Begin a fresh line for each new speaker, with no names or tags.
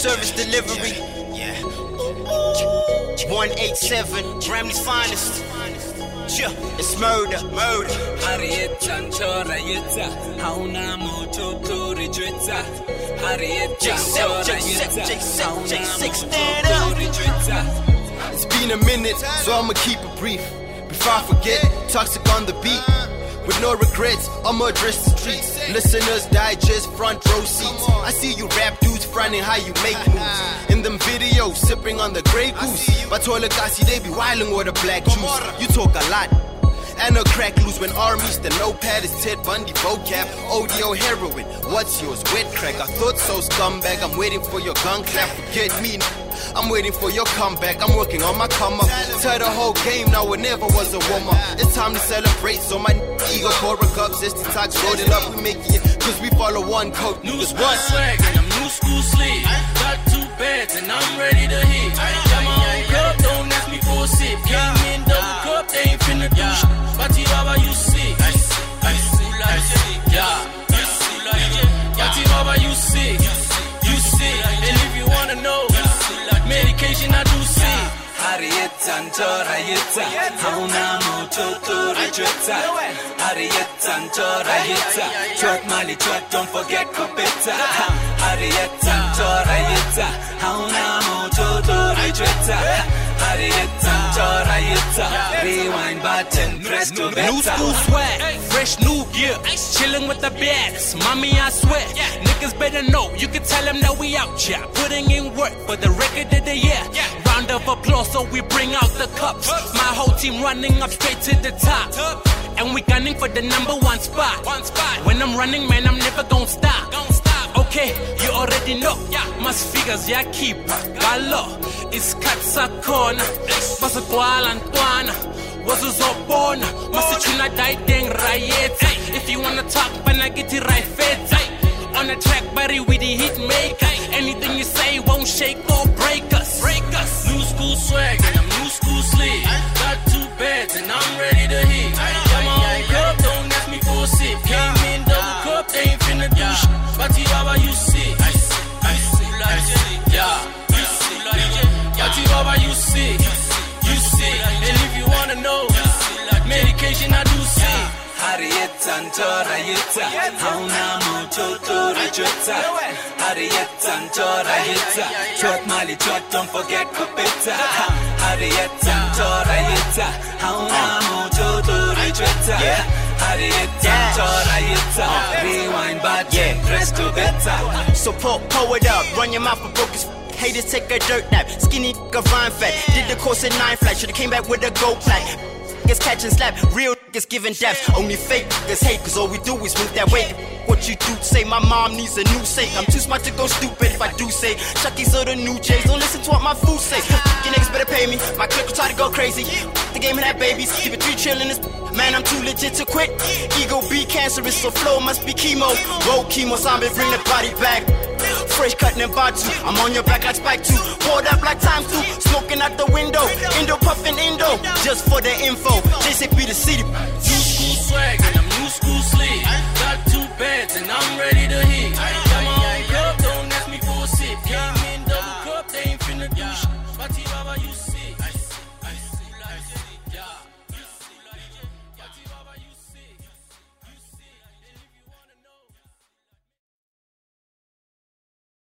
service delivery. Yeah. 187, Gramly's finest. Yeah, it's murder, murder.
Harriet Chanchora Yita, Hauna Moto Tori Drita. Harriet Chanchora Yita, Hauna Moto Tori Drita.
It's been a minute, so I'ma keep it brief. Before I forget, toxic on the beat. With no regrets, I'ma address the streets. Listeners digest front row seats. I see you rap dudes fronting how you make moves. In them videos, sipping on the Grey Goose. my But Kasi, they be wilding with a black juice. You talk a lot. And a crack loose when armies, the notepad is Ted Bundy vocab, audio heroin. What's yours? Wet crack. I thought so, scumbag. I'm waiting for your gun clap. Forget me. I'm waiting for your comeback. I'm working on my come up. Tell the whole game now, it never was a warm up. It's time to celebrate. So my ego pour a cup, zesty talks, loaded up. We making it, cause we follow one code.
News
what?
swag two and I'm ready to hit. Got my own cup, don't ask me for a sip. Came in double cup, they ain't finna do shit. Bati Baba, you sick. Yeah. Bati Baba, you sick. You sick. And if you wanna know, medication I do sick. Harriet and Torayeta, Hauna Moto Torajeta. Harriet and Torayeta, Trot Mali Trot, don't forget Kopeta. Harriet button, press to.
New school swag, fresh new gear, chilling with the baddest. Mommy, I swear, niggas better know. You can tell them that we out here, putting in work for the record of the year. Round of applause, so we bring out the cups. My whole team running up straight to the top. And we gunning for the number one spot. When I'm running, man, I'm never gonna stop. Okay, you already know. Mas figures yeah, keep galo. Isikhathi sakhona. Basakwala ntwana. Wazuzobona. Masichuna daideng rayetsa. If you wanna talk, banagiti raifetsa. On the track, buddy, we the hit maker. Anything you say won't shake or break us. Break us.
New school swag and I'm new school slick. Got two beds and I'm ready to hit. Medication I do sick. Harriet and Torayeta, Hauna Mucho Torajeta. Harriet and Trot Mali Trot, don't forget Kopeta. Harriet and Torayeta, Hauna uh. Mucho Torajeta. Harriet and Torayeta, uh. rewind button, press to better.
So pull, pull it up, run your mouth for broke as f- Haters take a dirt nap, skinny nigga vine fat. Did the course in nine flat, should've came back with a gold plaque. Niggas catch and slap, real niggas giving daps. Only fake niggas hate, cause all we do is move that weight. What you do say, my mom needs a new sake. I'm too smart to go stupid if I do say. Chucky's are the new J's, don't listen to what my food say. You niggas better pay me, my clique will try to go crazy. The game and have babies, keep it three chillin' this. Man, I'm too legit to quit. Ego be cancerous, so flow must be chemo. Roll chemo, zombie, bring the body back. Fresh cutting and batu. I'm on your back like Spike 2. Pour that black time 2. Smoking out the window. Indo puffing Indo. Just for the info. JCP the city.
New school swag and I'm new school slick. And I'm ready.